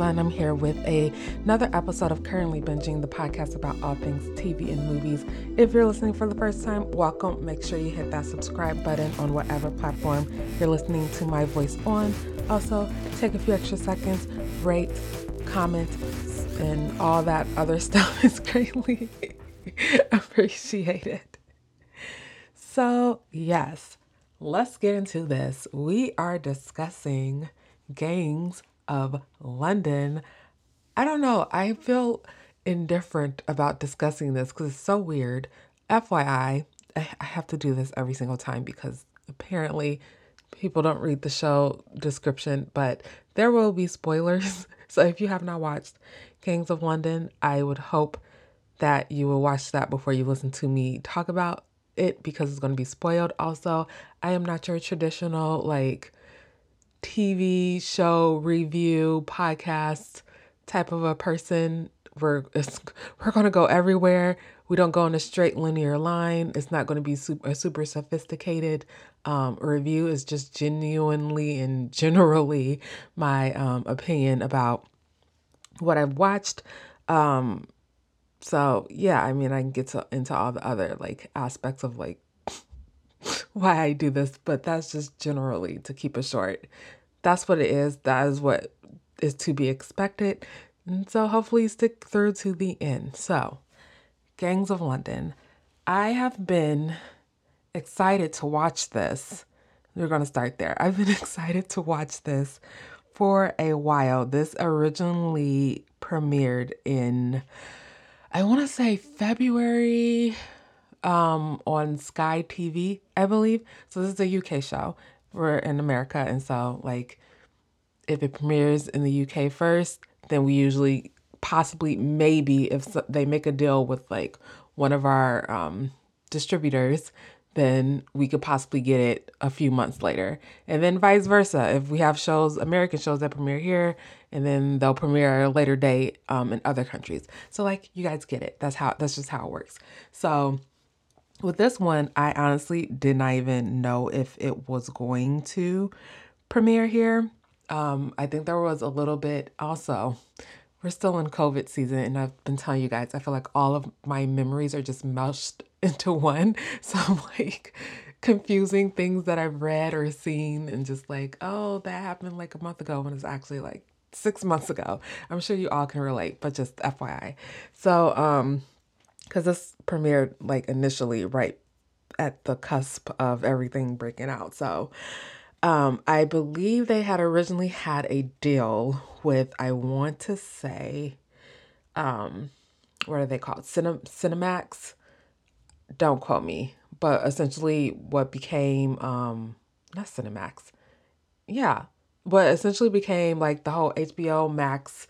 And I'm here with a, another episode of Currently Binging, the podcast about all things TV and movies. If you're listening for the first time, welcome. Make sure you hit that subscribe button on whatever platform you're listening to my voice on. Also, take a few extra seconds, rate, comment, and all that other stuff is greatly appreciated. So, yes, let's get into this. We are discussing gangs of London. I don't know. I feel indifferent about discussing this because it's so weird. FYI, I have to do this every single time because apparently people don't read the show description, but there will be spoilers. So if you have not watched Gangs of London, I would hope that you will watch that before you listen to me talk about it because it's going to be spoiled. Also, I am not your traditional like TV show review podcast type of a person. We're we're to go everywhere. We don't go in a straight linear line. It's not going to be super super sophisticated um, review. It's just genuinely and generally my um, opinion about what I've watched. Um, so yeah, I mean, I can get to, into all the other like aspects of like why I do this, but that's just generally to keep it short. That's what it is. That is what is to be expected. And so hopefully stick through to the end. So, Gangs of London. I have been excited to watch this. We're going to start there. I've been excited to watch this for a while. This originally premiered in, I want to say February um, on Sky TV, I believe. So this is a UK show. We're in America, and so like if it premieres in the UK first, then we usually possibly maybe if they make a deal with like one of our um, distributors, then we could possibly get it a few months later. And then vice versa. If we have shows, American shows that premiere here, and then they'll premiere a later date um, in other countries. So like you guys get it. That's how that's just how it works. So with this one, I honestly did not even know if it was going to premiere here. Um, I think there was a little bit also. We're still in COVID season, and I've been telling you guys, I feel like all of my memories are just meshed into one. So I'm like confusing things that I've read or seen, and just like, oh, that happened like a month ago when it's actually like six months ago. I'm sure you all can relate, but just FYI. So, um, because this premiered like initially right at the cusp of everything breaking out. So um, I believe they had originally had a deal with, I want to say, um, what are they called? Cine- Cinemax. Don't quote me, but essentially what became, um, not Cinemax. Yeah, but essentially became like the whole HBO Max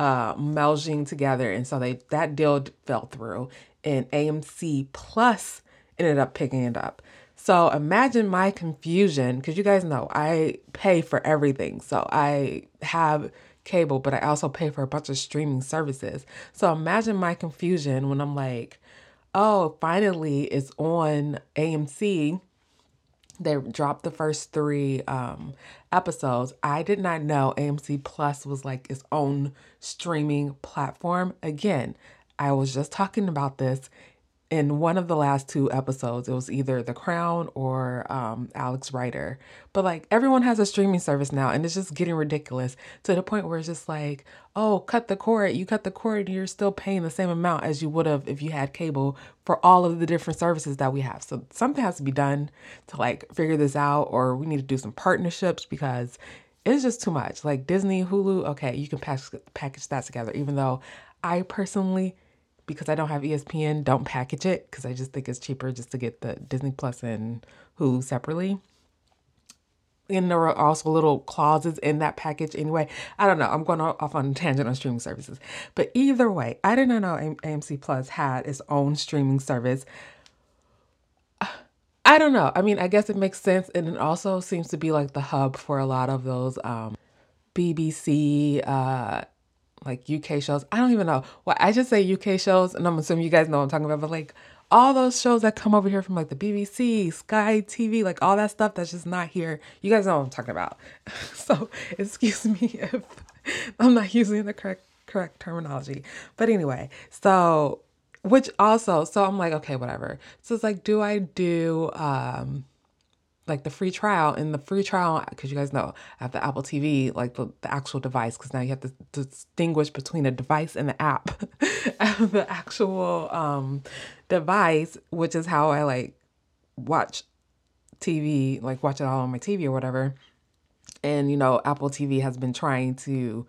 uh, together, and so they that deal fell through, and AMC Plus ended up picking it up. So imagine my confusion because you guys know I pay for everything. So I have cable, but I also pay for a bunch of streaming services. So imagine my confusion when I'm like, oh, finally it's on AMC they dropped the first three um, episodes. I did not know AMC Plus was like its own streaming platform. Again, I was just talking about this in one of the last two episodes, it was either The Crown or um, Alex Rider. But like everyone has a streaming service now, and it's just getting ridiculous to the point where it's just like, oh, cut the cord. You cut the cord, you're still paying the same amount as you would have if you had cable for all of the different services that we have. So something has to be done to like figure this out, or we need to do some partnerships because it's just too much. Like Disney, Hulu, okay, you can package package that together. Even though I personally because I don't have ESPN, don't package it because I just think it's cheaper just to get the Disney Plus and Hulu separately. And there are also little clauses in that package anyway. I don't know. I'm going off on a tangent on streaming services. But either way, I did not know AMC Plus had its own streaming service. I don't know. I mean, I guess it makes sense. And it also seems to be like the hub for a lot of those um, BBC, uh, like UK shows. I don't even know. Well, I just say UK shows, and I'm assuming you guys know what I'm talking about, but like all those shows that come over here from like the BBC, Sky TV, like all that stuff that's just not here. You guys know what I'm talking about. so excuse me if I'm not using the correct correct terminology. But anyway, so which also, so I'm like, okay, whatever. So it's like, do I do um like the free trial and the free trial because you guys know I have the Apple TV, like the, the actual device, because now you have to distinguish between a device and the app. the actual um device, which is how I like watch TV, like watch it all on my TV or whatever. And you know, Apple TV has been trying to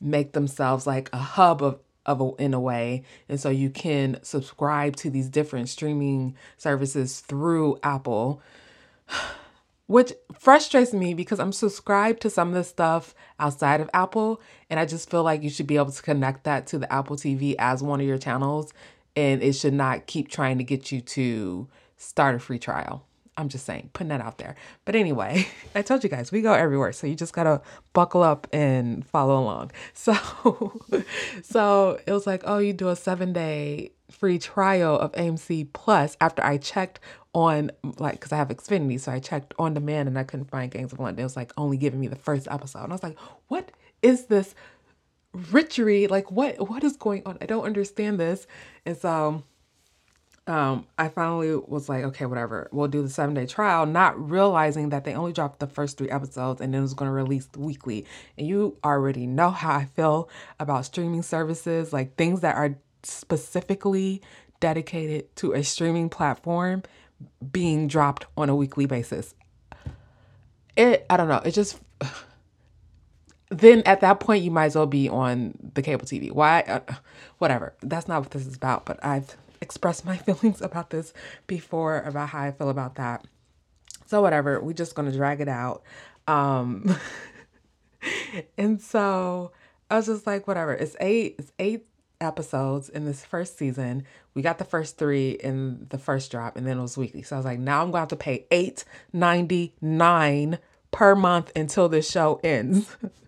make themselves like a hub of of a, in a way and so you can subscribe to these different streaming services through Apple which frustrates me because I'm subscribed to some of the stuff outside of Apple and I just feel like you should be able to connect that to the Apple TV as one of your channels and it should not keep trying to get you to start a free trial. I'm just saying, putting that out there. But anyway, I told you guys, we go everywhere. So you just got to buckle up and follow along. So so it was like, "Oh, you do a 7-day free trial of AMC Plus after I checked on like cuz I have Xfinity, so I checked on demand and I couldn't find Gangs of London. It was like only giving me the first episode. And I was like, "What is this richery? Like what what is going on? I don't understand this." And so um, I finally was like, okay, whatever, we'll do the seven day trial, not realizing that they only dropped the first three episodes and then it was going to release weekly. And you already know how I feel about streaming services, like things that are specifically dedicated to a streaming platform being dropped on a weekly basis. It, I don't know, it just. Then at that point, you might as well be on the cable TV. Why? Uh, whatever. That's not what this is about. But I've expressed my feelings about this before about how I feel about that. So whatever, we're just gonna drag it out. Um and so I was just like, whatever. It's eight, it's eight episodes in this first season. We got the first three in the first drop, and then it was weekly. So I was like, now I'm going to have to pay eight ninety nine per month until this show ends.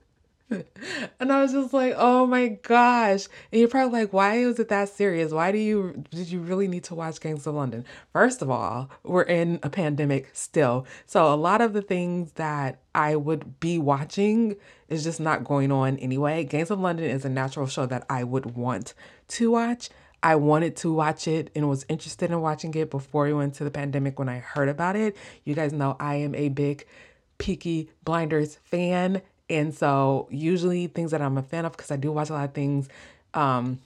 and I was just like, oh my gosh. And you're probably like, why was it that serious? Why do you did you really need to watch Gangs of London? First of all, we're in a pandemic still. So a lot of the things that I would be watching is just not going on anyway. Gangs of London is a natural show that I would want to watch. I wanted to watch it and was interested in watching it before we went to the pandemic when I heard about it. You guys know I am a big Peaky Blinders fan and so usually things that I'm a fan of because I do watch a lot of things um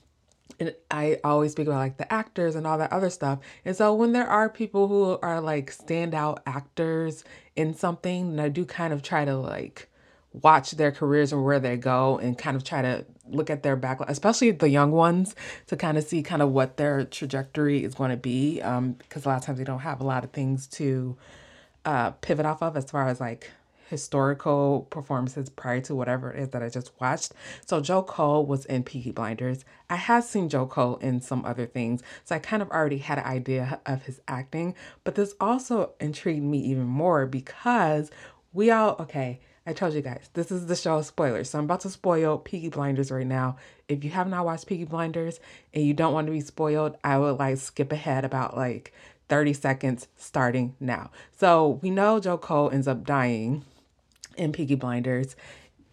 and I always speak about like the actors and all that other stuff. And so when there are people who are like standout actors in something, and I do kind of try to like watch their careers and where they go and kind of try to look at their background, especially the young ones, to kind of see kind of what their trajectory is going to be. Um, because a lot of times they don't have a lot of things to uh, pivot off of as far as like historical performances prior to whatever it is that I just watched. So Joe Cole was in Peaky Blinders. I had seen Joe Cole in some other things, so I kind of already had an idea of his acting. But this also intrigued me even more because we all okay. I told you guys, this is the show spoilers. So I'm about to spoil Peaky Blinders right now. If you have not watched Peaky Blinders and you don't want to be spoiled, I would like skip ahead about like 30 seconds starting now. So we know Joe Cole ends up dying in Peaky Blinders.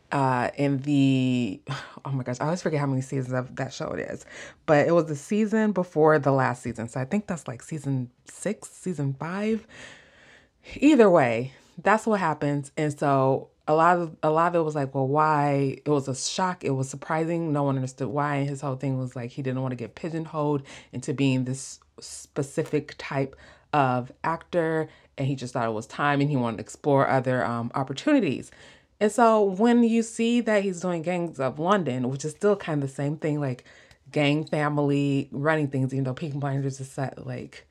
Uh, in the oh my gosh, I always forget how many seasons of that show it is, but it was the season before the last season, so I think that's like season six, season five. Either way, that's what happens, and so a lot of a lot of it was like, well, why? It was a shock. It was surprising. No one understood why. And his whole thing was like he didn't want to get pigeonholed into being this specific type of actor and he just thought it was time and he wanted to explore other um, opportunities. And so when you see that he's doing Gangs of London, which is still kind of the same thing, like gang family running things, even though Peaky Blinders is set like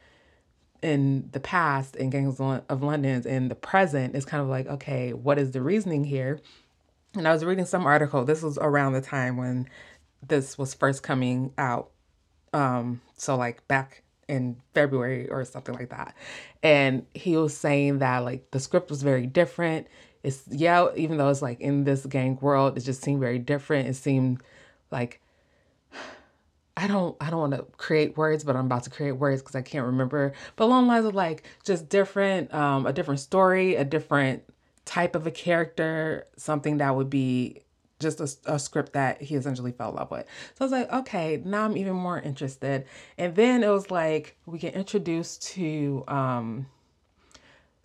in the past and Gangs of London is in the present, it's kind of like, okay, what is the reasoning here? And I was reading some article. This was around the time when this was first coming out. Um, so like back in February or something like that. And he was saying that like the script was very different. It's yeah, even though it's like in this gang world, it just seemed very different. It seemed like I don't I don't want to create words, but I'm about to create words because I can't remember. But along lines of like just different, um, a different story, a different type of a character, something that would be just a, a, script that he essentially fell in love with. So I was like, okay, now I'm even more interested. And then it was like we get introduced to um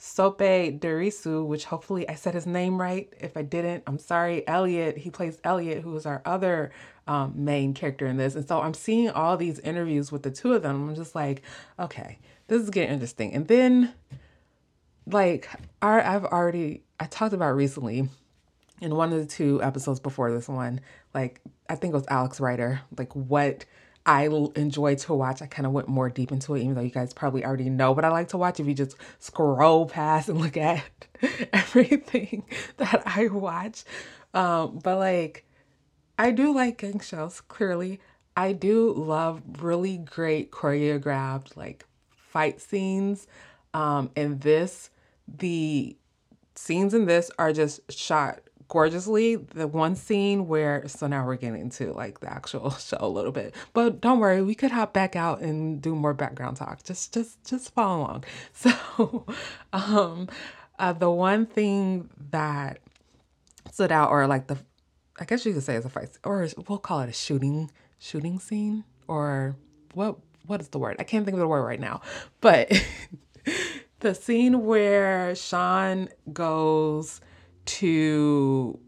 Sope Dirisu, which hopefully I said his name right. If I didn't, I'm sorry. Elliot, he plays Elliot, who is our other um, main character in this. And so I'm seeing all these interviews with the two of them. I'm just like, okay, this is getting interesting. And then, like, I, I've already, I talked about recently in one of the two episodes before this one, like, I think it was Alex Rider, like, what I enjoy to watch. I kind of went more deep into it, even though you guys probably already know what I like to watch. If you just scroll past and look at everything that I watch, um, but like I do like gang shows. Clearly, I do love really great choreographed like fight scenes. Um, and this, the scenes in this are just shot gorgeously. The one scene where, so now we're getting into like the actual show a little bit, but don't worry, we could hop back out and do more background talk. Just, just, just follow along. So, um, uh, the one thing that stood out, or like the, I guess you could say it's a fight, or we'll call it a shooting, shooting scene, or what, what is the word? I can't think of the word right now, but the scene where Sean goes to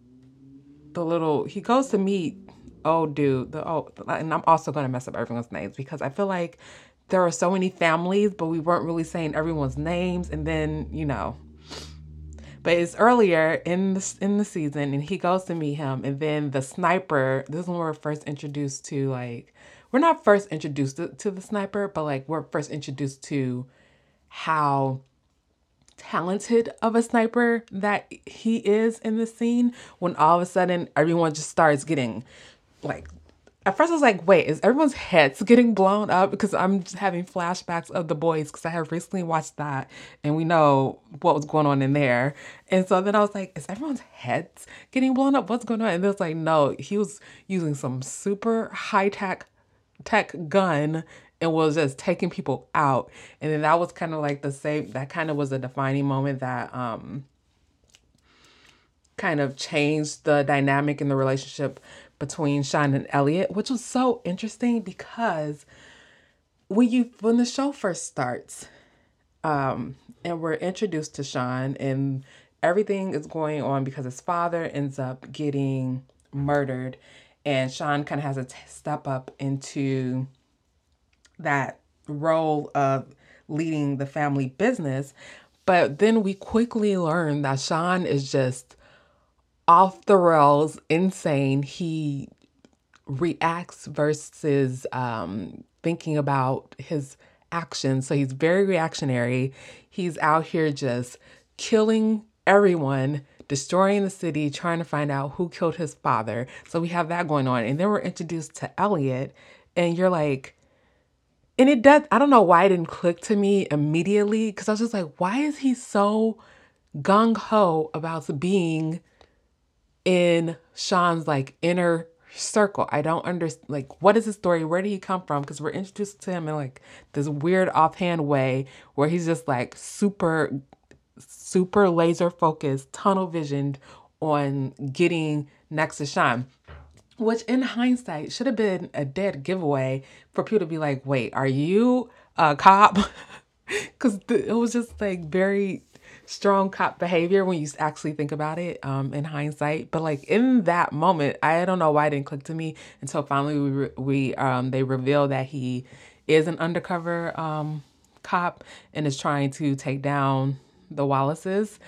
the little he goes to meet oh dude the oh and I'm also gonna mess up everyone's names because I feel like there are so many families, but we weren't really saying everyone's names and then, you know. But it's earlier in the in the season and he goes to meet him and then the sniper, this is when we're first introduced to like we're not first introduced to, to the sniper, but like we're first introduced to how talented of a sniper that he is in the scene when all of a sudden everyone just starts getting like at first I was like, wait, is everyone's heads getting blown up? Because I'm just having flashbacks of the boys because I have recently watched that and we know what was going on in there. And so then I was like, is everyone's heads getting blown up? What's going on? And it was like, no, he was using some super high tech tech gun and was just taking people out. And then that was kind of like the same, that kind of was a defining moment that um kind of changed the dynamic in the relationship between Sean and Elliot, which was so interesting because when you when the show first starts, um, and we're introduced to Sean and everything is going on because his father ends up getting murdered and Sean kind of has to step up into that role of leading the family business. But then we quickly learn that Sean is just off the rails, insane. He reacts versus um, thinking about his actions. So he's very reactionary. He's out here just killing everyone, destroying the city, trying to find out who killed his father. So we have that going on. And then we're introduced to Elliot, and you're like, and it does i don't know why it didn't click to me immediately because i was just like why is he so gung-ho about being in sean's like inner circle? I don't understand like what is his story? Where did he come from? Because we're introduced to him in like this weird offhand way where he's just like super super laser focused tunnel visioned on getting next to sean which in hindsight should have been a dead giveaway for people to be like, wait, are you a cop? Because it was just like very strong cop behavior when you actually think about it um, in hindsight. But like in that moment, I don't know why it didn't click to me until finally we, re- we um, they reveal that he is an undercover um, cop and is trying to take down the Wallaces.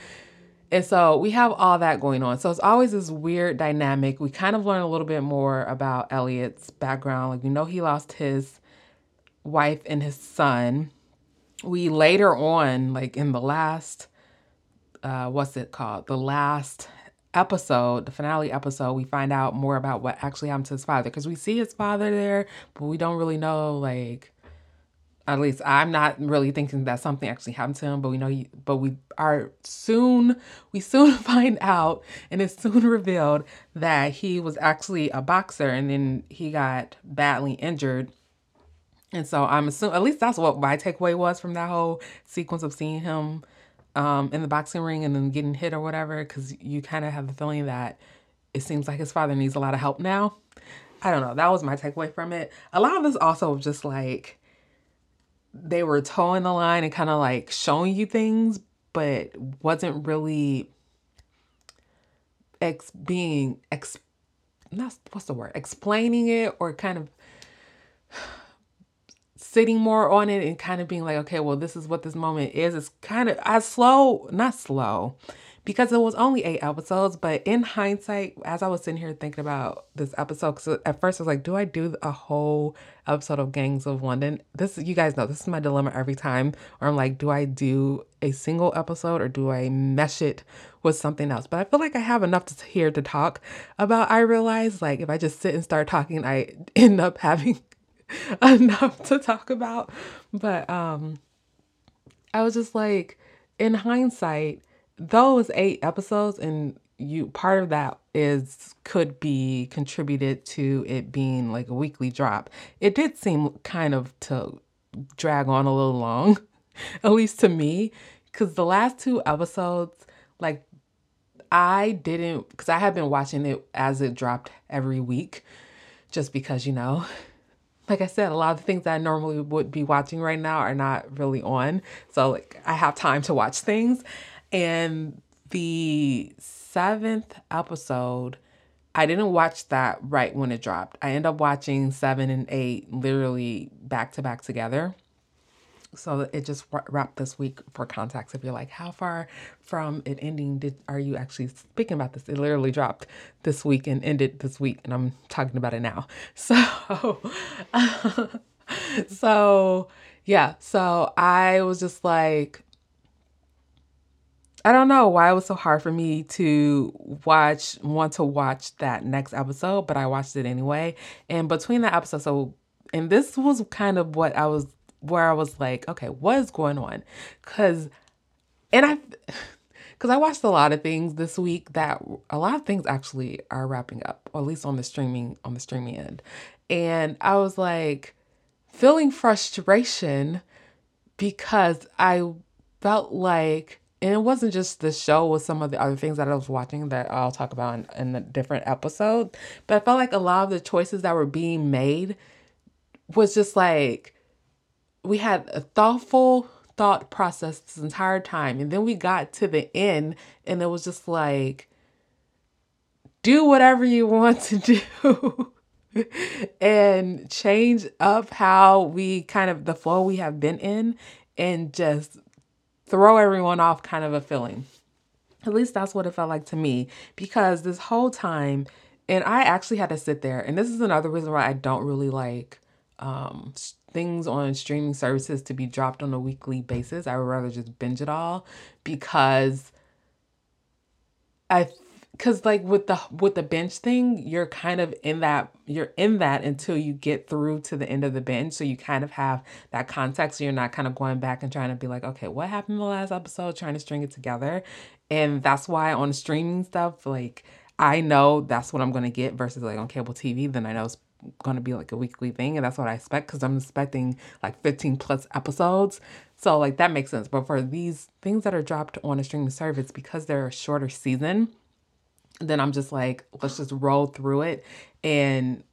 And so we have all that going on. So it's always this weird dynamic. We kind of learn a little bit more about Elliot's background. Like we know he lost his wife and his son. We later on, like in the last uh what's it called? The last episode, the finale episode, we find out more about what actually happened to his father because we see his father there, but we don't really know like At least I'm not really thinking that something actually happened to him, but we know he, but we are soon we soon find out and it's soon revealed that he was actually a boxer and then he got badly injured. And so I'm assuming at least that's what my takeaway was from that whole sequence of seeing him um, in the boxing ring and then getting hit or whatever, because you kind of have the feeling that it seems like his father needs a lot of help now. I don't know. That was my takeaway from it. A lot of this also just like they were toeing the line and kind of like showing you things, but wasn't really ex being ex not what's the word? Explaining it or kind of sitting more on it and kind of being like okay well this is what this moment is. It's kind of as slow not slow because it was only eight episodes. But in hindsight, as I was sitting here thinking about this episode, because at first I was like, do I do a whole episode of Gangs of London? This, you guys know, this is my dilemma every time. Or I'm like, do I do a single episode or do I mesh it with something else? But I feel like I have enough to here to talk about. I realize like if I just sit and start talking, I end up having enough to talk about. But um I was just like, in hindsight, those eight episodes and you part of that is could be contributed to it being like a weekly drop. It did seem kind of to drag on a little long, at least to me, because the last two episodes, like I didn't, because I have been watching it as it dropped every week, just because you know, like I said, a lot of things I normally would be watching right now are not really on, so like I have time to watch things, and the seventh episode, I didn't watch that right when it dropped. I ended up watching seven and eight literally back to back together. So it just wrapped this week for context. If you're like, how far from it ending did are you actually speaking about this? It literally dropped this week and ended this week, and I'm talking about it now. So, so yeah. So I was just like, I don't know why it was so hard for me to watch, want to watch that next episode, but I watched it anyway. And between that episode, so, and this was kind of what I was, where I was like, okay, what is going on? Cause, and I, because I watched a lot of things this week that a lot of things actually are wrapping up, or at least on the streaming, on the streaming end. And I was like feeling frustration because I felt like, and it wasn't just the show with some of the other things that I was watching that I'll talk about in, in a different episode. But I felt like a lot of the choices that were being made was just like we had a thoughtful thought process this entire time. And then we got to the end and it was just like, do whatever you want to do. and change up how we kind of the flow we have been in and just throw everyone off kind of a feeling. At least that's what it felt like to me because this whole time, and I actually had to sit there, and this is another reason why I don't really like um, things on streaming services to be dropped on a weekly basis. I would rather just binge it all because I because like with the with the bench thing you're kind of in that you're in that until you get through to the end of the bench so you kind of have that context so you're not kind of going back and trying to be like okay what happened in the last episode? trying to string it together. And that's why on streaming stuff like i know that's what i'm going to get versus like on cable tv then i know it's going to be like a weekly thing and that's what i expect because i'm expecting like 15 plus episodes. So like that makes sense. But for these things that are dropped on a streaming service because they're a shorter season then I'm just like, let's just roll through it and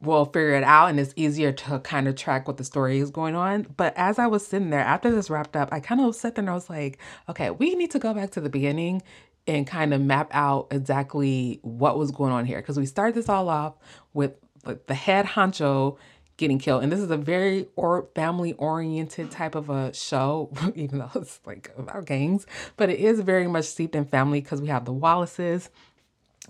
we'll figure it out. And it's easier to kind of track what the story is going on. But as I was sitting there after this wrapped up, I kind of sat there and I was like, okay, we need to go back to the beginning and kind of map out exactly what was going on here. Because we start this all off with like the head honcho getting killed. And this is a very or family oriented type of a show, even though it's like about gangs, but it is very much steeped in family because we have the Wallaces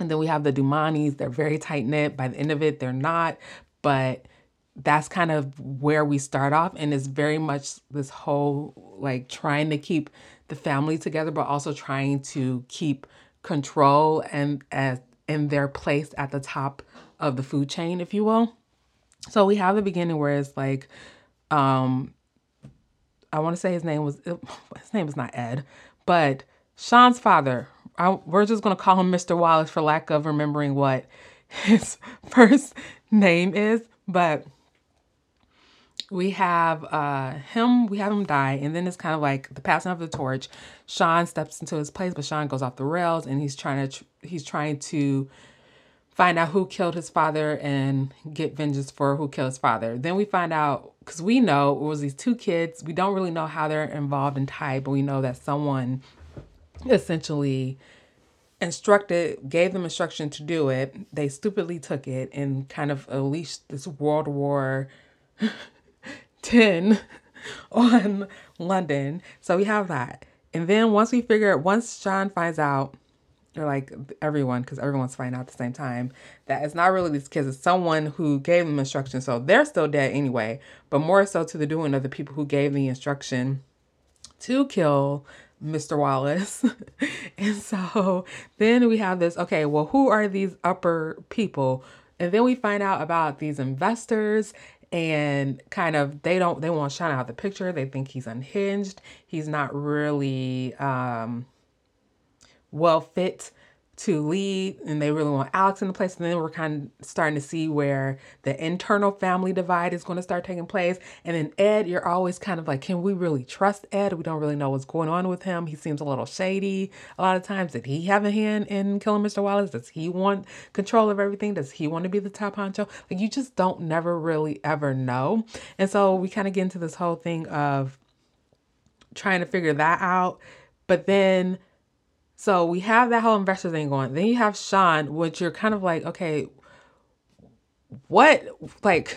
and then we have the Dumanis. They're very tight knit. By the end of it, they're not, but that's kind of where we start off. And it's very much this whole like trying to keep the family together, but also trying to keep control and as in their place at the top of the food chain, if you will. So we have the beginning where it's like um, I want to say his name was his name is not Ed, but Sean's father. I, we're just gonna call him Mr. Wallace for lack of remembering what his first name is, but we have uh, him, we have him die, and then it's kind of like the passing of the torch. Sean steps into his place, but Sean goes off the rails, and he's trying to he's trying to find out who killed his father and get vengeance for who killed his father. Then we find out because we know it was these two kids. We don't really know how they're involved and tied, but we know that someone essentially instructed, gave them instruction to do it. They stupidly took it and kind of unleashed this World War 10 on London. So we have that. And then once we figure, it once Sean finds out, like everyone, because everyone's finding out at the same time, that it's not really these kids, it's someone who gave them instruction. So they're still dead anyway, but more so to the doing of the people who gave the instruction to kill Mr. Wallace. and so then we have this okay, well, who are these upper people? And then we find out about these investors and kind of they don't they want to Sean out the picture. They think he's unhinged. He's not really um well fit to lead and they really want Alex in the place. And then we're kind of starting to see where the internal family divide is going to start taking place. And then Ed, you're always kind of like, can we really trust Ed? We don't really know what's going on with him. He seems a little shady a lot of times. Did he have a hand in killing Mr. Wallace? Does he want control of everything? Does he want to be the top honcho? Like you just don't never really ever know. And so we kind of get into this whole thing of trying to figure that out. But then so we have that whole investor thing going. Then you have Sean, which you're kind of like, okay, what like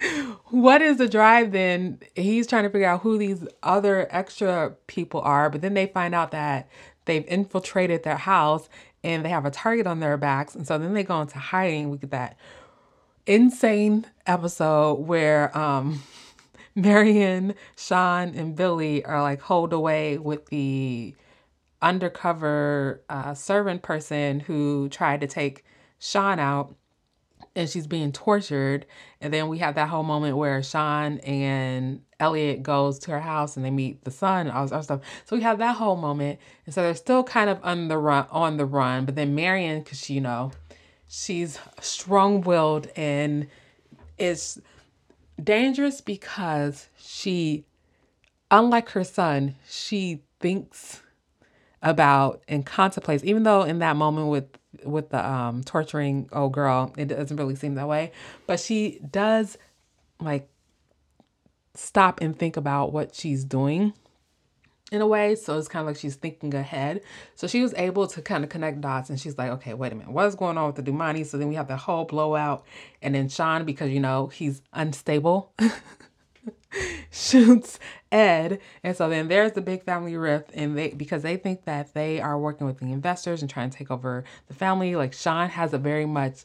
what is the drive then? He's trying to figure out who these other extra people are, but then they find out that they've infiltrated their house and they have a target on their backs. And so then they go into hiding. We get that insane episode where um Marian, Sean, and Billy are like holed away with the undercover uh, servant person who tried to take Sean out and she's being tortured. And then we have that whole moment where Sean and Elliot goes to her house and they meet the son and all this other stuff. So we have that whole moment. And so they're still kind of on the run on the run. But then Marian, because she, you know, she's strong willed and is dangerous because she, unlike her son, she thinks about and contemplates even though in that moment with with the um torturing old girl it doesn't really seem that way but she does like stop and think about what she's doing in a way. So it's kind of like she's thinking ahead. So she was able to kind of connect dots and she's like okay wait a minute. What's going on with the dumani so then we have the whole blowout. And then sean because you know he's unstable shoots Ed. And so then there's the big family rift and they because they think that they are working with the investors and trying to take over the family. Like Sean has a very much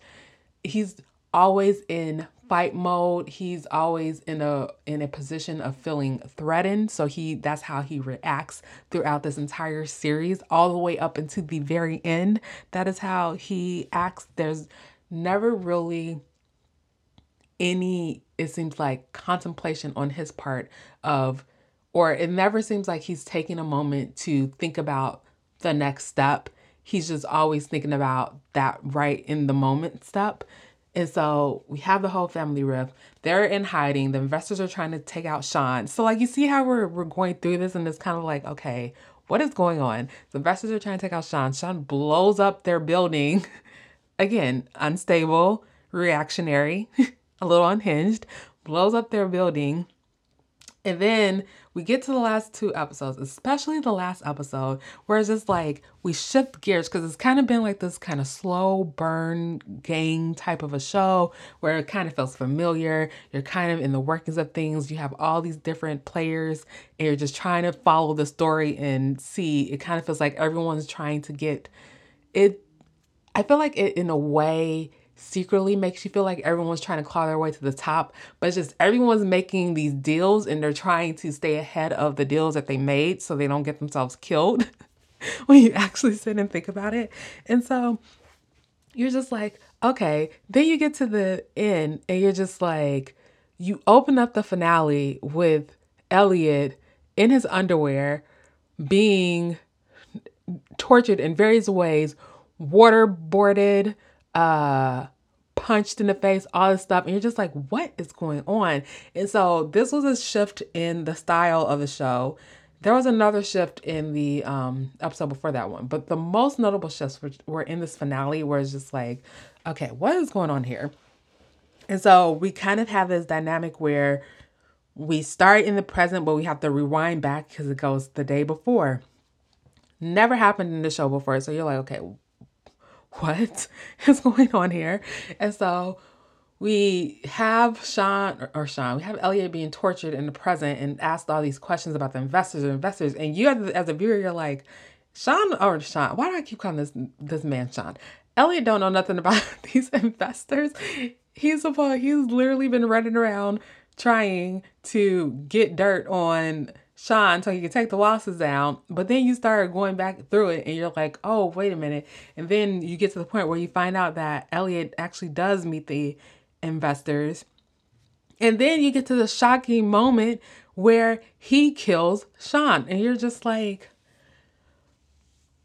he's always in fight mode. He's always in a in a position of feeling threatened. So he that's how he reacts throughout this entire series all the way up into the very end. That is how he acts. There's never really any it seems like contemplation on his part of or it never seems like he's taking a moment to think about the next step. He's just always thinking about that right in the moment step. And so we have the whole family rift they're in hiding. The investors are trying to take out sean. So like you see how we're, we're going through this and it's kind of like okay what is going on? The investors are trying to take out sean. Sean blows up their building. Again unstable reactionary a little unhinged, blows up their building. And then we get to the last two episodes, especially the last episode, where it's just like we shift gears because it's kind of been like this kind of slow burn gang type of a show where it kind of feels familiar. You're kind of in the workings of things. You have all these different players and you're just trying to follow the story and see. It kind of feels like everyone's trying to get it. I feel like it, in a way, secretly makes you feel like everyone's trying to claw their way to the top, but it's just everyone's making these deals and they're trying to stay ahead of the deals that they made so they don't get themselves killed when you actually sit and think about it. And so you're just like, okay, then you get to the end and you're just like, you open up the finale with Elliot in his underwear being tortured in various ways, waterboarded, uh, punched in the face, all this stuff. And you're just like, what is going on? And so this was a shift in the style of the show. There was another shift in the um, episode before that one, but the most notable shifts were, were in this finale where it's just like, okay, what is going on here? And so we kind of have this dynamic where we start in the present, but we have to rewind back because it goes the day before. Never happened in the show before. So you're like, okay, what is going on here? And so we have Sean or, Sean, we have Elliot being tortured in the present and asked all these questions about the investors and investors. And you as, as a viewer, you're like, Sean or Sean, why do I keep calling this this man Sean? Elliot don't know nothing about these investors. He's supposed he's literally been running around trying to get dirt on Sean so he can take the Wallaces down. But then you start going back through it and you're like, oh, wait a minute. And then you get to the point where you find out that Elliot actually does meet the investors. And then you get to the shocking moment where he kills Sean. And you're just like,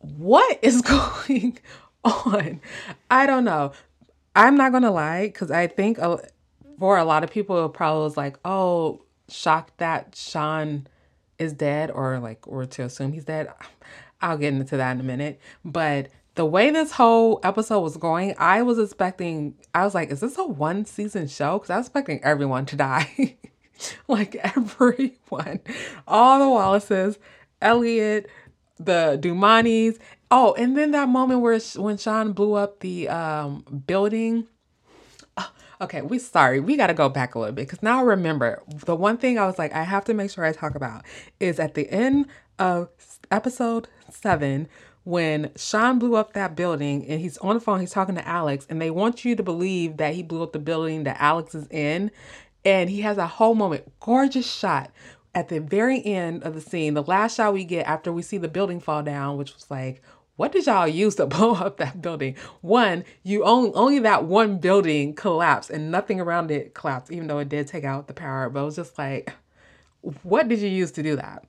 what is going on? I don't know. I'm not going to lie because I think for a lot of people, it probably was like, oh, shocked that Sean is dead or like or to assume he's dead. I'll get into that in a minute. But the way this whole episode was going, I was expecting I was like, is this a one season show? Because I was expecting everyone to die. like everyone. All the Wallaces, Elliot, the Dumanis. Oh, and then that moment where when Sean blew up the um, building Okay, we sorry. We got to go back a little bit because now I remember the one thing I was like, I have to make sure I talk about is at the end of episode seven when Sean blew up that building and he's on the phone, he's talking to Alex, and they want you to believe that he blew up the building that Alex is in. And he has a whole moment, gorgeous shot at the very end of the scene. The last shot we get after we see the building fall down, which was like, what did y'all use to blow up that building? One, you only only that one building collapsed and nothing around it collapsed, even though it did take out the power. But it was just like, what did you use to do that?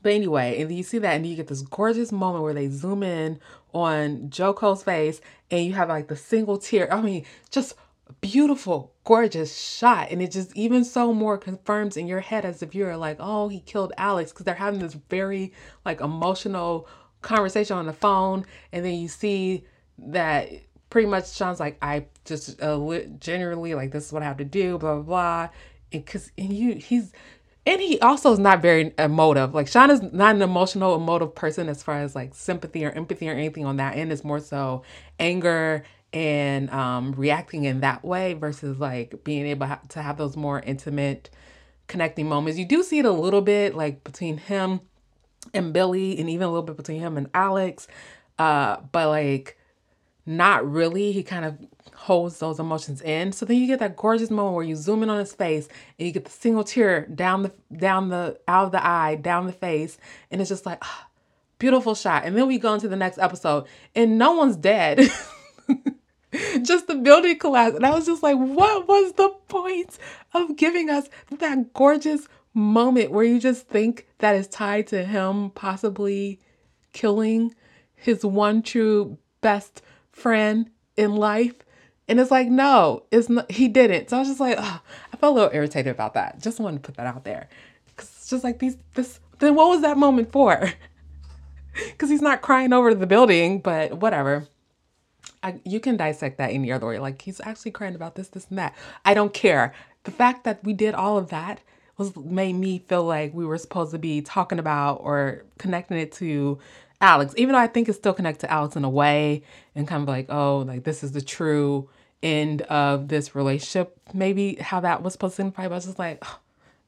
But anyway, and you see that, and you get this gorgeous moment where they zoom in on Joe Cole's face, and you have like the single tear. I mean, just beautiful, gorgeous shot. And it just even so more confirms in your head as if you're like, oh, he killed Alex, because they're having this very like emotional conversation on the phone, and then you see that pretty much Sean's like, I just uh, generally like this is what I have to do, blah blah blah, and cause and you he's and he also is not very emotive. Like Sean is not an emotional, emotive person as far as like sympathy or empathy or anything on that end. It's more so anger and um, reacting in that way versus like being able to have those more intimate connecting moments. You do see it a little bit like between him and Billy, and even a little bit between him and Alex. Uh, but like, not really. He kind of holds those emotions in. So then you get that gorgeous moment where you zoom in on his face and you get the single tear down the down the out of the eye, down the face, and it's just like ah, beautiful shot. And then we go into the next episode and no one's dead. just the building collapsed. And I was just like, what was the point of giving us that gorgeous moment where you just think that is tied to him possibly killing his one true best friend in life. And it's like, no, it's not, he didn't. So I was just like, oh, I felt a little irritated about that. Just wanted to put that out there. Cause it's just like these, this, then what was that moment for? Cause he's not crying over the building, but whatever. I, you can dissect that any other way. Like he's actually crying about this, this, and that. I don't care. The fact that we did all of that was made me feel like we were supposed to be talking about or connecting it to Alex, even though I think it's still connected to Alex in a way and kind of like, oh, like this is the true end of this relationship. Maybe how that was supposed to signify, but I was just like, oh,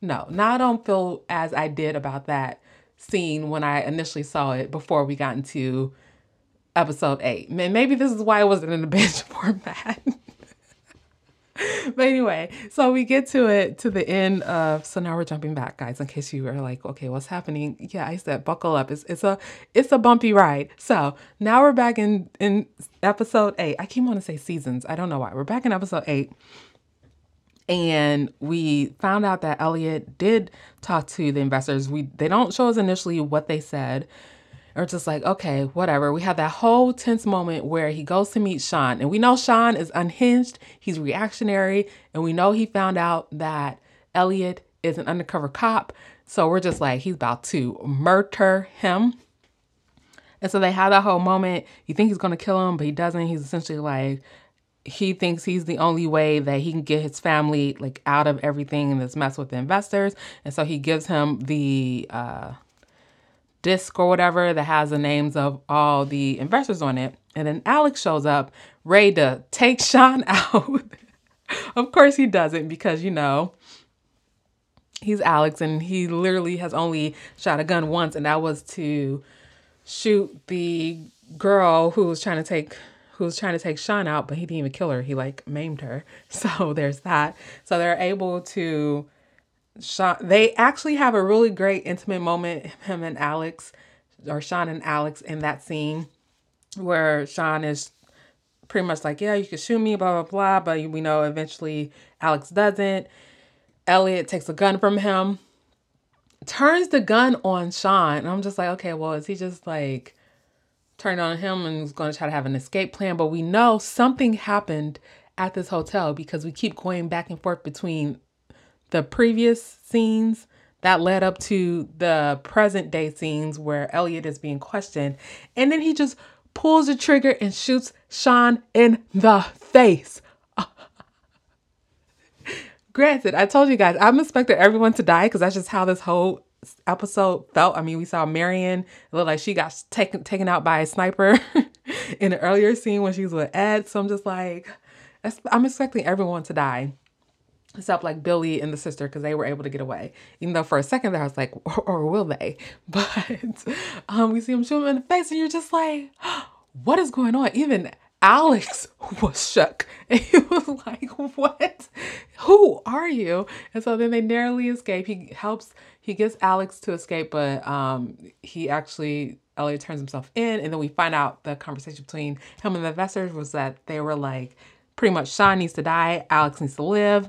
no, now I don't feel as I did about that scene when I initially saw it before we got into episode eight. And maybe this is why it wasn't in the binge format. but anyway, so we get to it to the end of so now we're jumping back, guys, in case you are like, okay, what's happening? Yeah, I said buckle up. It's it's a it's a bumpy ride. So now we're back in in episode eight. I keep wanting to say seasons. I don't know why. We're back in episode eight. and we found out that Elliot did talk to the investors. We they don't show us initially what they said. Or just like, okay, whatever. We have that whole tense moment where he goes to meet Sean, and we know Sean is unhinged, he's reactionary, and we know he found out that Elliot is an undercover cop. So we're just like, he's about to murder him. And so they have that whole moment. You think he's gonna kill him, but he doesn't. He's essentially like, he thinks he's the only way that he can get his family like out of everything and this mess with the investors. And so he gives him the uh, disc or whatever that has the names of all the investors on it. And then Alex shows up ready to take Sean out. of course he doesn't because you know he's Alex and he literally has only shot a gun once and that was to shoot the girl who was trying to take who was trying to take Sean out, but he didn't even kill her. He like maimed her. So there's that. So they're able to Sean they actually have a really great intimate moment, him and Alex, or Sean and Alex in that scene where Sean is pretty much like, Yeah, you can shoot me, blah blah blah. But we know eventually Alex doesn't. Elliot takes a gun from him, turns the gun on Sean. And I'm just like, okay, well, is he just like turned on him and was going to try to have an escape plan. But we know something happened at this hotel because we keep going back and forth between the previous scenes that led up to the present day scenes where Elliot is being questioned. And then he just pulls the trigger and shoots Sean in the face. Granted, I told you guys, I'm expecting everyone to die because that's just how this whole episode felt. I mean, we saw Marian it looked like she got taken taken out by a sniper in an earlier scene when she was with Ed. So I'm just like, I'm expecting everyone to die. Except like Billy and the sister, because they were able to get away. Even though for a second there I was like, or, or will they? But um, we see him shoot him in the face, and you're just like, what is going on? Even Alex was shook. And he was like, What? Who are you? And so then they narrowly escape. He helps, he gets Alex to escape, but um, he actually, Elliot turns himself in. And then we find out the conversation between him and the investors was that they were like, pretty much Sean needs to die, Alex needs to live.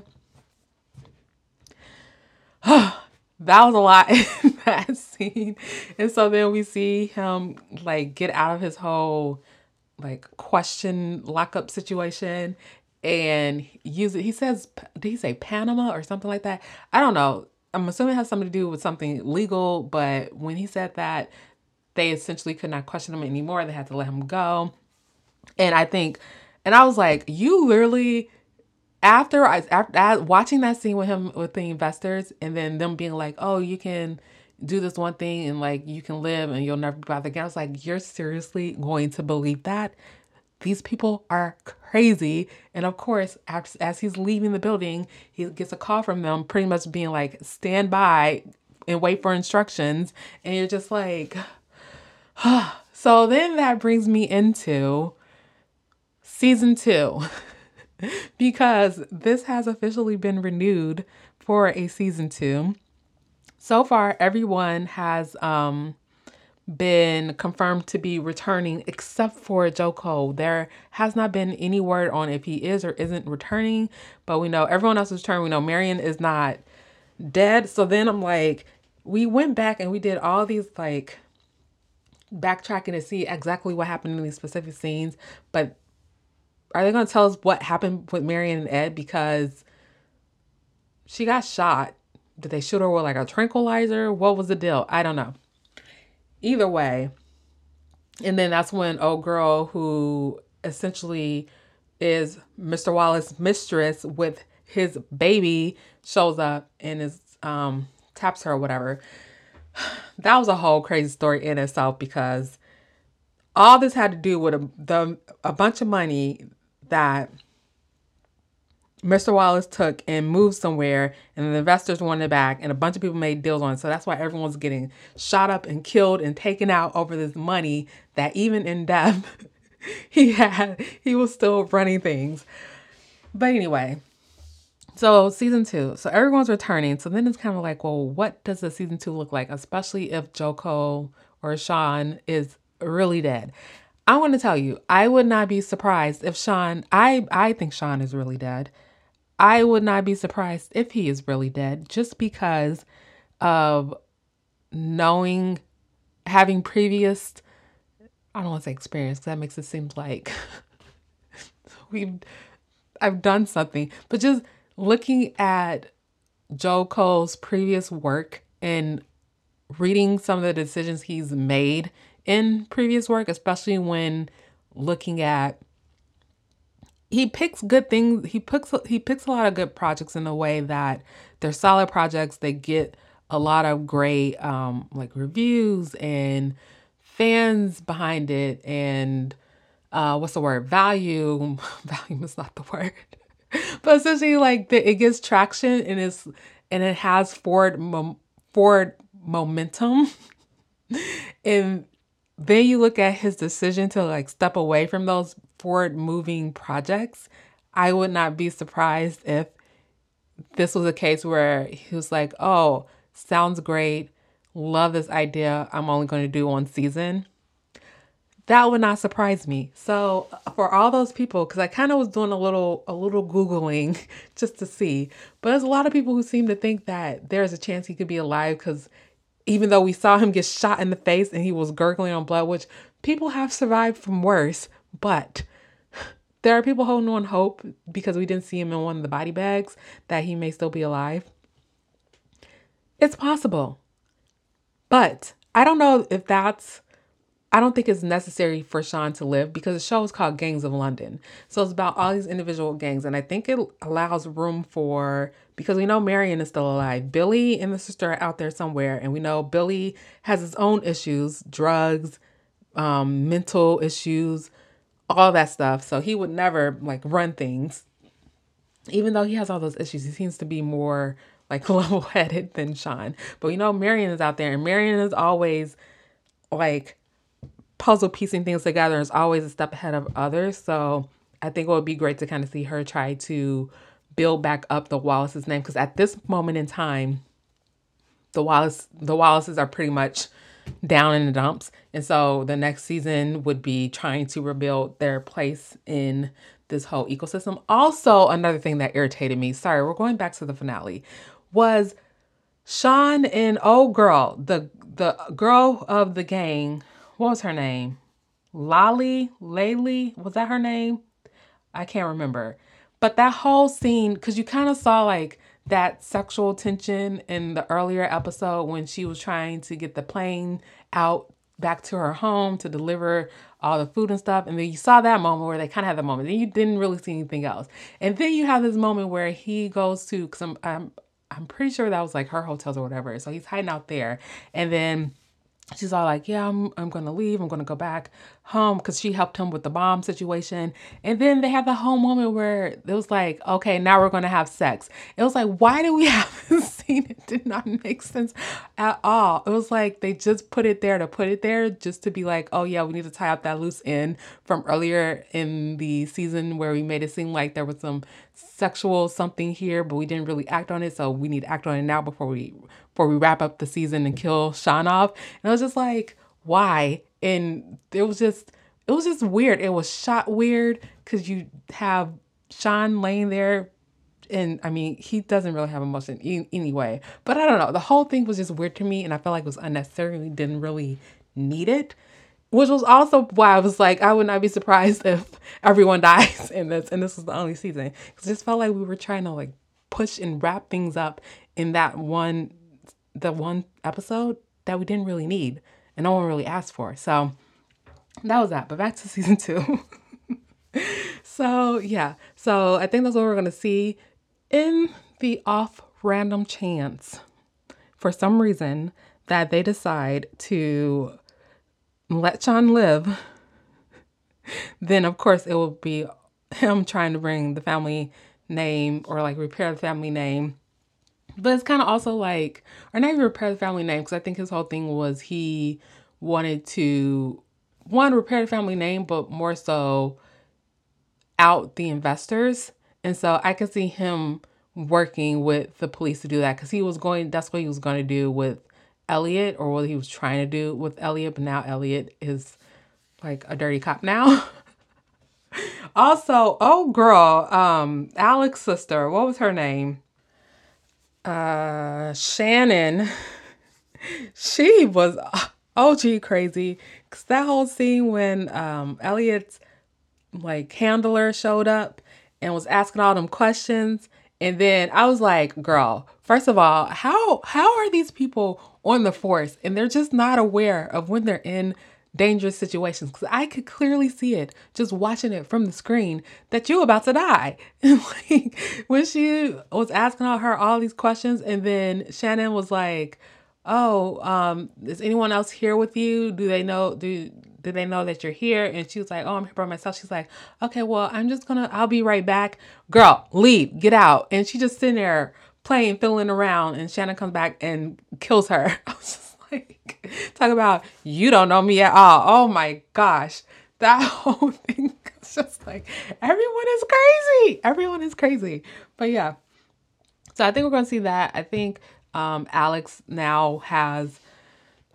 that was a lot in that scene. And so then we see him like get out of his whole like question lockup situation and use it. He says, did he say Panama or something like that? I don't know. I'm assuming it has something to do with something legal, but when he said that, they essentially could not question him anymore. They had to let him go. And I think, and I was like, you literally, after I, after watching that scene with him with the investors, and then them being like, oh, you can do this one thing and like you can live and you'll never be bothered again. I was like, you're seriously going to believe that? These people are crazy. And of course, as, as he's leaving the building, he gets a call from them pretty much being like, stand by and wait for instructions. And you're just like, so then that brings me into season two. because this has officially been renewed for a season two so far, everyone has um, been confirmed to be returning except for Joe Cole. There has not been any word on if he is or isn't returning, but we know everyone else is returning. We know Marian is not dead. So then I'm like, we went back and we did all these like backtracking to see exactly what happened in these specific scenes, but are they going to tell us what happened with Marian and Ed because she got shot did they shoot her with like a tranquilizer? What was the deal? I don't know. Either way. And then that's when old girl who essentially is Mr. Wallace's mistress with his baby shows up and is um taps her or whatever. That was a whole crazy story in itself because all this had to do with a, the a bunch of money that Mr. Wallace took and moved somewhere, and the investors wanted it back, and a bunch of people made deals on it. So that's why everyone's getting shot up and killed and taken out over this money that even in death, he had, he was still running things. But anyway, so season two. So everyone's returning. So then it's kind of like, well, what does the season two look like? Especially if Joe Cole or Sean is really dead. I want to tell you, I would not be surprised if Sean, I, I think Sean is really dead. I would not be surprised if he is really dead just because of knowing, having previous, I don't want to say experience, that makes it seem like we've, I've done something, but just looking at Joe Cole's previous work and reading some of the decisions he's made in previous work, especially when looking at he picks good things. He picks he picks a lot of good projects in a way that they're solid projects. They get a lot of great um, like reviews and fans behind it, and uh, what's the word? Value. Volume is not the word, but essentially like the, it gets traction and it's and it has forward forward momentum, and then you look at his decision to like step away from those forward moving projects. I would not be surprised if this was a case where he was like, oh, sounds great. Love this idea. I'm only going to do one season. That would not surprise me. So uh, for all those people, because I kind of was doing a little a little googling just to see, but there's a lot of people who seem to think that there's a chance he could be alive because even though we saw him get shot in the face and he was gurgling on blood, which people have survived from worse, but there are people holding on hope because we didn't see him in one of the body bags that he may still be alive. It's possible. But I don't know if that's I don't think it's necessary for Sean to live because the show is called Gangs of London. So it's about all these individual gangs. And I think it allows room for, because we know Marian is still alive. Billy and the sister are out there somewhere. And we know Billy has his own issues drugs, um, mental issues, all that stuff. So he would never like run things. Even though he has all those issues, he seems to be more like level headed than Sean. But you know, Marian is out there, and Marian is always like, puzzle piecing things together and is always a step ahead of others. So I think it would be great to kind of see her try to build back up the Wallace's name because at this moment in time, the Wallace the Wallaces are pretty much down in the dumps. And so the next season would be trying to rebuild their place in this whole ecosystem. Also, another thing that irritated me, sorry, we're going back to the finale, was Sean and old girl, the the girl of the gang what was her name? Lolly, Laylee, was that her name? I can't remember. But that whole scene, because you kind of saw like that sexual tension in the earlier episode when she was trying to get the plane out back to her home to deliver all the food and stuff. And then you saw that moment where they kind of had the moment. Then you didn't really see anything else. And then you have this moment where he goes to, because I'm, I'm, I'm pretty sure that was like her hotels or whatever. So he's hiding out there. And then she's all like, Yeah, I'm, I'm going to leave. I'm going to go back home because she helped him with the bomb situation. And then they had the whole moment where it was like, Okay, now we're going to have sex. It was like, Why do we have this scene? It did not make sense at all. It was like they just put it there to put it there just to be like, Oh, yeah, we need to tie up that loose end from earlier in the season where we made it seem like there was some sexual something here, but we didn't really act on it. So we need to act on it now before we before we wrap up the season and kill Sean off. And I was just like, why? And it was just it was just weird. It was shot weird because you have Sean laying there and I mean, he doesn't really have emotion e- anyway. But I don't know. The whole thing was just weird to me, and I felt like it was unnecessary. Didn't really need it, which was also why I was like, I would not be surprised if everyone dies in this, and this was the only season. Because it just felt like we were trying to like push and wrap things up in that one the one episode that we didn't really need and no one really asked for. So that was that. But back to season two. so yeah. So I think that's what we're gonna see in the off random chance for some reason that they decide to let Sean live, then of course it will be him trying to bring the family name or like repair the family name but it's kind of also like, or not even repair the family name, because I think his whole thing was he wanted to, one, repair the family name, but more so out the investors. And so I could see him working with the police to do that because he was going, that's what he was going to do with Elliot or what he was trying to do with Elliot. But now Elliot is like a dirty cop now. Also, oh girl, um, Alex's sister, what was her name? Uh, Shannon. She was OG crazy. Cause that whole scene when um Elliot's like handler showed up and was asking all them questions. And then I was like, girl, first of all, how how are these people on the force and they're just not aware of when they're in dangerous situations because I could clearly see it just watching it from the screen that you about to die. Like when she was asking all her all these questions, and then Shannon was like, "Oh, um, is anyone else here with you? Do they know? Do do they know that you're here?" And she was like, "Oh, I'm here by myself." She's like, "Okay, well, I'm just gonna. I'll be right back." Girl, leave, get out. And she just sitting there playing, fiddling around, and Shannon comes back and kills her. Like, talk about you don't know me at all. Oh my gosh. That whole thing is just like everyone is crazy. Everyone is crazy. But yeah. So I think we're gonna see that. I think um, Alex now has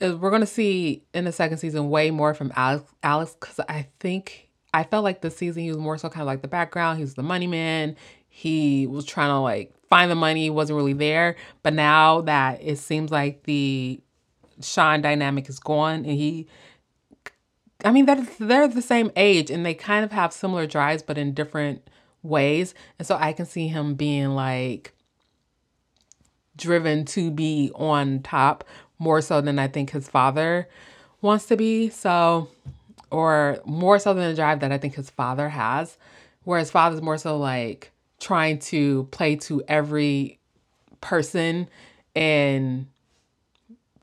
uh, we're gonna see in the second season way more from Alex Alex because I think I felt like the season he was more so kind of like the background. He was the money man. He was trying to like find the money, wasn't really there. But now that it seems like the Sean dynamic is gone and he I mean they're they're the same age and they kind of have similar drives but in different ways. And so I can see him being like driven to be on top more so than I think his father wants to be. So or more so than the drive that I think his father has. Whereas father's more so like trying to play to every person and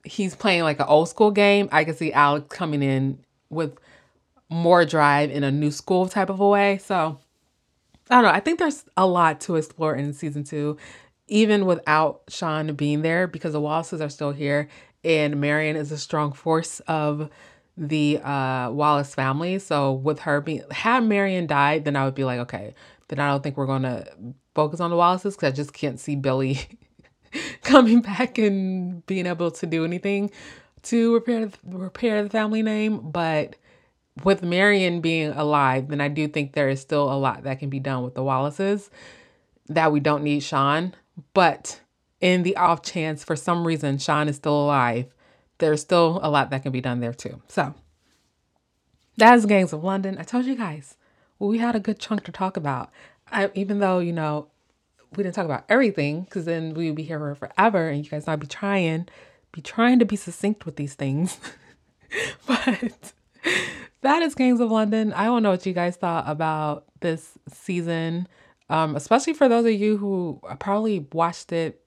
he's playing like an old school game, I can see Alex coming in with more drive in a new school type of a way. So I don't know. I think there's a lot to explore in season two, even without Sean being there, because the Wallaces are still here and Marian is a strong force of the uh, Wallace family. So with her being, had Marian died, then I would be like, okay, then I don't think we're to focus on the Wallaces because I just can't see Billy coming back and being able to do anything to repair repair the family name, but with Marian being alive, then I do think there is still a lot that can be done with the Wallaces that we don't need Sean. But in the off chance for some reason Sean is still alive, there's still a lot that can be done there too. So that's Gangs of London. I told you guys, we had a good chunk to talk about. I, even though, you know, we didn't talk about everything because then we would be here forever and you guys not be trying, be trying to be succinct with these things. but that is Gangs of London. I don't know what you guys thought about this season, um, especially for those of you who probably watched it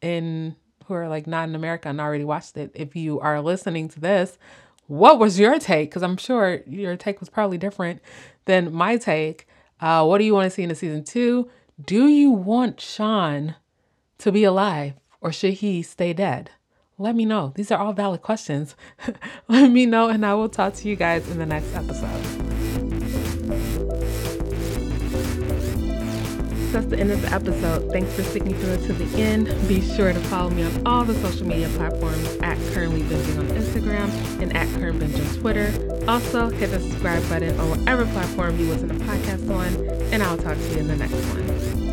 in who are like not in America and already watched it. If you are listening to this, what was your take? Because I'm sure your take was probably different than my take. Uh, what do you want to see in the season two? Do you want Sean to be alive or should he stay dead? Let me know. These are all valid questions. Let me know, and I will talk to you guys in the next episode. That's the end of the episode. Thanks for sticking through it to the end. Be sure to follow me on all the social media platforms at Currently Binging on Instagram and at Current Binge on Twitter. Also, hit the subscribe button on whatever platform you listen to podcasts on, and I'll talk to you in the next one.